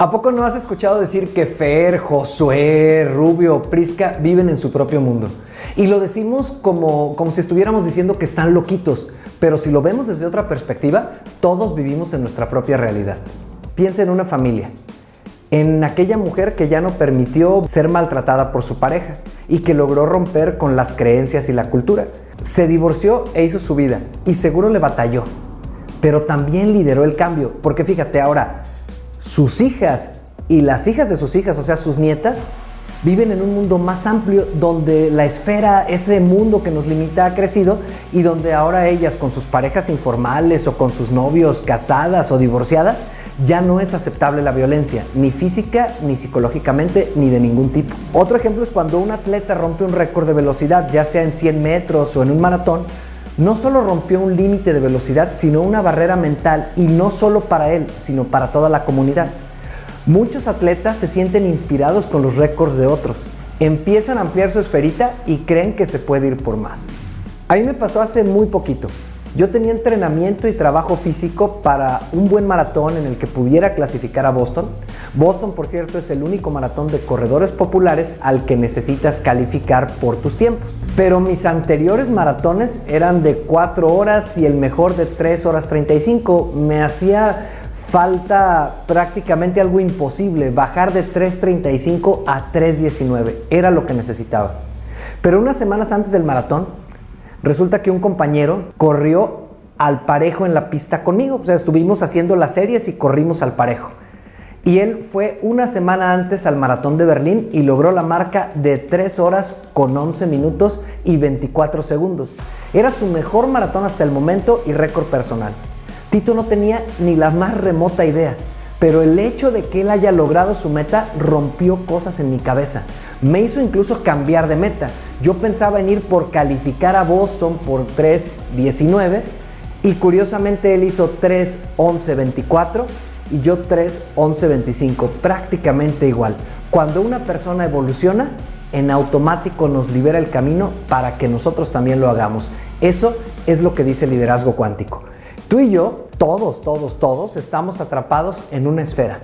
¿A poco no has escuchado decir que Fer, Josué, Rubio, Prisca viven en su propio mundo? Y lo decimos como, como si estuviéramos diciendo que están loquitos, pero si lo vemos desde otra perspectiva, todos vivimos en nuestra propia realidad. Piensa en una familia, en aquella mujer que ya no permitió ser maltratada por su pareja y que logró romper con las creencias y la cultura. Se divorció e hizo su vida y seguro le batalló, pero también lideró el cambio, porque fíjate ahora, sus hijas y las hijas de sus hijas, o sea, sus nietas, viven en un mundo más amplio donde la esfera, ese mundo que nos limita ha crecido y donde ahora ellas con sus parejas informales o con sus novios casadas o divorciadas, ya no es aceptable la violencia, ni física, ni psicológicamente, ni de ningún tipo. Otro ejemplo es cuando un atleta rompe un récord de velocidad, ya sea en 100 metros o en un maratón, no solo rompió un límite de velocidad, sino una barrera mental, y no solo para él, sino para toda la comunidad. Muchos atletas se sienten inspirados con los récords de otros, empiezan a ampliar su esferita y creen que se puede ir por más. A mí me pasó hace muy poquito. Yo tenía entrenamiento y trabajo físico para un buen maratón en el que pudiera clasificar a Boston. Boston, por cierto, es el único maratón de corredores populares al que necesitas calificar por tus tiempos. Pero mis anteriores maratones eran de 4 horas y el mejor de 3 horas 35. Me hacía falta prácticamente algo imposible, bajar de 3.35 a 3.19. Era lo que necesitaba. Pero unas semanas antes del maratón, Resulta que un compañero corrió al parejo en la pista conmigo. O sea, estuvimos haciendo las series y corrimos al parejo. Y él fue una semana antes al maratón de Berlín y logró la marca de 3 horas con 11 minutos y 24 segundos. Era su mejor maratón hasta el momento y récord personal. Tito no tenía ni la más remota idea, pero el hecho de que él haya logrado su meta rompió cosas en mi cabeza. Me hizo incluso cambiar de meta. Yo pensaba en ir por calificar a Boston por 3.19 y curiosamente él hizo 3.11.24 y yo 3.11.25, prácticamente igual. Cuando una persona evoluciona, en automático nos libera el camino para que nosotros también lo hagamos. Eso es lo que dice el liderazgo cuántico. Tú y yo, todos, todos, todos, estamos atrapados en una esfera.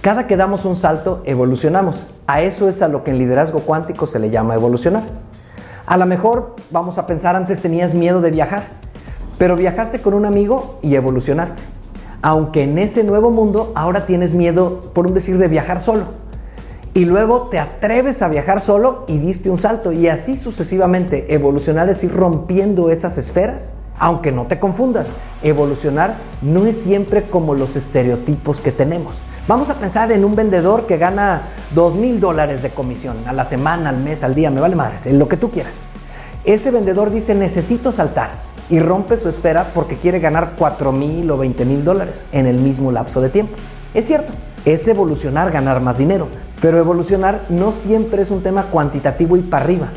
Cada que damos un salto, evolucionamos. A eso es a lo que en liderazgo cuántico se le llama evolucionar. A lo mejor, vamos a pensar, antes tenías miedo de viajar, pero viajaste con un amigo y evolucionaste. Aunque en ese nuevo mundo ahora tienes miedo, por un decir, de viajar solo. Y luego te atreves a viajar solo y diste un salto. Y así sucesivamente. Evolucionar es ir rompiendo esas esferas. Aunque no te confundas, evolucionar no es siempre como los estereotipos que tenemos. Vamos a pensar en un vendedor que gana dos mil dólares de comisión a la semana, al mes, al día, me vale madres, en lo que tú quieras. Ese vendedor dice necesito saltar y rompe su esfera porque quiere ganar 4 mil o 20 mil dólares en el mismo lapso de tiempo. Es cierto, es evolucionar, ganar más dinero, pero evolucionar no siempre es un tema cuantitativo y para arriba.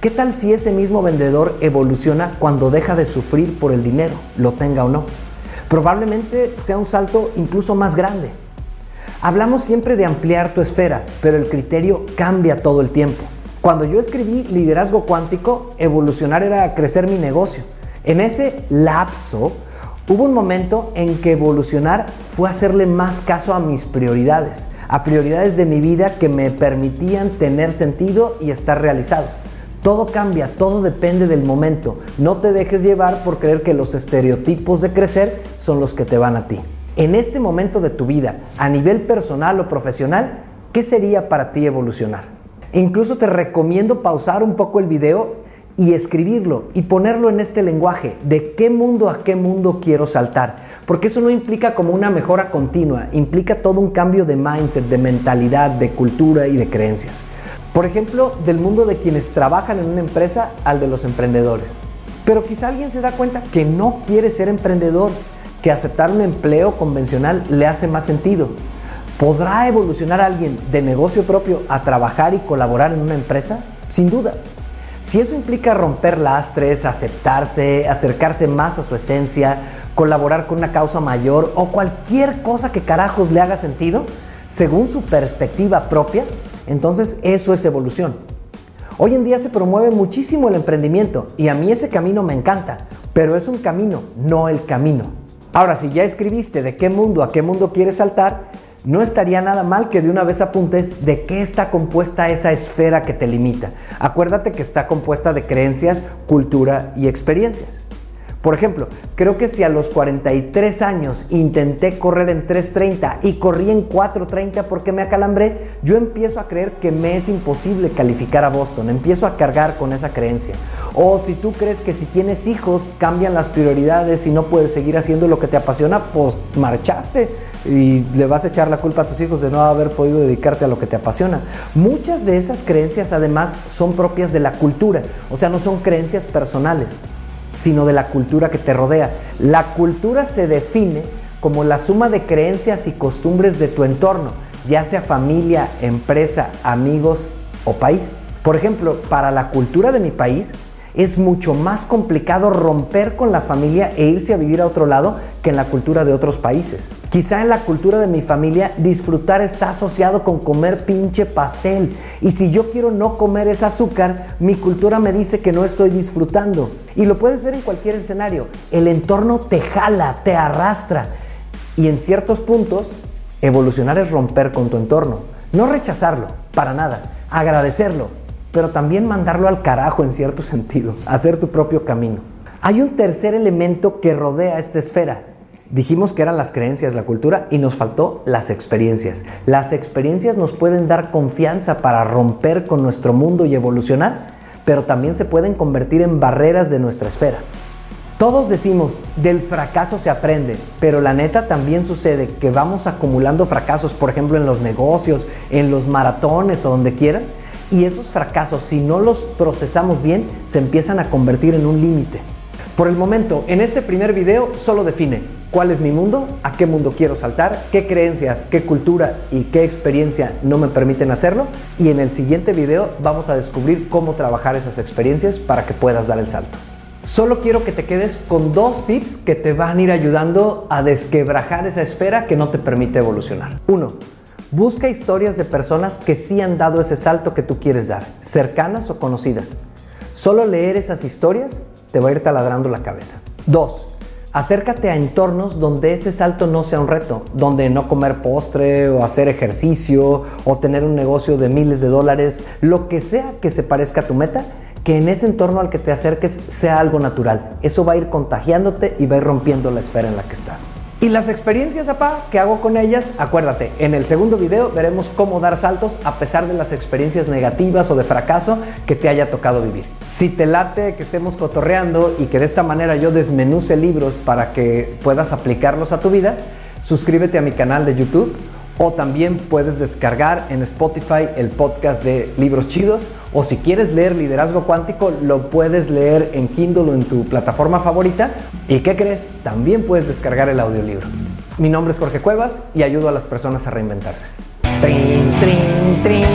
¿Qué tal si ese mismo vendedor evoluciona cuando deja de sufrir por el dinero, lo tenga o no? Probablemente sea un salto incluso más grande, Hablamos siempre de ampliar tu esfera, pero el criterio cambia todo el tiempo. Cuando yo escribí Liderazgo Cuántico, evolucionar era crecer mi negocio. En ese lapso hubo un momento en que evolucionar fue hacerle más caso a mis prioridades, a prioridades de mi vida que me permitían tener sentido y estar realizado. Todo cambia, todo depende del momento. No te dejes llevar por creer que los estereotipos de crecer son los que te van a ti en este momento de tu vida, a nivel personal o profesional, ¿qué sería para ti evolucionar? incluso te recomiendo pausar un poco el video y escribirlo y ponerlo en este lenguaje, de qué mundo a qué mundo quiero saltar, porque eso no implica como una mejora continua, implica todo un cambio de mindset, de mentalidad, de cultura y de creencias. Por ejemplo, del mundo de quienes trabajan en una empresa al de los emprendedores. Pero quizá alguien se da cuenta que no quiere ser emprendedor, que aceptar un empleo convencional le hace más sentido. ¿Podrá evolucionar alguien de negocio propio a trabajar y colaborar en una empresa? Sin duda. Si eso implica romper lastres, aceptarse, acercarse más a su esencia, colaborar con una causa mayor o cualquier cosa que carajos le haga sentido, según su perspectiva propia, entonces eso es evolución. Hoy en día se promueve muchísimo el emprendimiento y a mí ese camino me encanta, pero es un camino, no el camino. Ahora, si ya escribiste de qué mundo a qué mundo quieres saltar, no estaría nada mal que de una vez apuntes de qué está compuesta esa esfera que te limita. Acuérdate que está compuesta de creencias, cultura y experiencias. Por ejemplo, creo que si a los 43 años intenté correr en 3.30 y corrí en 4.30 porque me acalambré, yo empiezo a creer que me es imposible calificar a Boston, empiezo a cargar con esa creencia. O si tú crees que si tienes hijos cambian las prioridades y no puedes seguir haciendo lo que te apasiona, pues marchaste y le vas a echar la culpa a tus hijos de no haber podido dedicarte a lo que te apasiona. Muchas de esas creencias además son propias de la cultura, o sea, no son creencias personales sino de la cultura que te rodea. La cultura se define como la suma de creencias y costumbres de tu entorno, ya sea familia, empresa, amigos o país. Por ejemplo, para la cultura de mi país, es mucho más complicado romper con la familia e irse a vivir a otro lado que en la cultura de otros países. Quizá en la cultura de mi familia disfrutar está asociado con comer pinche pastel. Y si yo quiero no comer ese azúcar, mi cultura me dice que no estoy disfrutando. Y lo puedes ver en cualquier escenario. El entorno te jala, te arrastra. Y en ciertos puntos, evolucionar es romper con tu entorno. No rechazarlo, para nada. Agradecerlo pero también mandarlo al carajo en cierto sentido, hacer tu propio camino. Hay un tercer elemento que rodea esta esfera. Dijimos que eran las creencias, la cultura y nos faltó las experiencias. Las experiencias nos pueden dar confianza para romper con nuestro mundo y evolucionar, pero también se pueden convertir en barreras de nuestra esfera. Todos decimos, del fracaso se aprende, pero la neta también sucede que vamos acumulando fracasos, por ejemplo, en los negocios, en los maratones o donde quieran, y esos fracasos, si no los procesamos bien, se empiezan a convertir en un límite. Por el momento, en este primer video solo define cuál es mi mundo, a qué mundo quiero saltar, qué creencias, qué cultura y qué experiencia no me permiten hacerlo. Y en el siguiente video vamos a descubrir cómo trabajar esas experiencias para que puedas dar el salto. Solo quiero que te quedes con dos tips que te van a ir ayudando a desquebrajar esa espera que no te permite evolucionar. Uno, Busca historias de personas que sí han dado ese salto que tú quieres dar, cercanas o conocidas. Solo leer esas historias te va a ir taladrando la cabeza. 2. Acércate a entornos donde ese salto no sea un reto, donde no comer postre o hacer ejercicio o tener un negocio de miles de dólares, lo que sea que se parezca a tu meta, que en ese entorno al que te acerques sea algo natural. Eso va a ir contagiándote y va a ir rompiendo la esfera en la que estás. Y las experiencias, apá, que hago con ellas, acuérdate, en el segundo video veremos cómo dar saltos a pesar de las experiencias negativas o de fracaso que te haya tocado vivir. Si te late que estemos cotorreando y que de esta manera yo desmenuce libros para que puedas aplicarlos a tu vida, suscríbete a mi canal de YouTube o también puedes descargar en Spotify el podcast de Libros Chidos. O si quieres leer Liderazgo Cuántico, lo puedes leer en Kindle o en tu plataforma favorita. ¿Y qué crees? También puedes descargar el audiolibro. Mi nombre es Jorge Cuevas y ayudo a las personas a reinventarse. ¡Trin, trin, trin!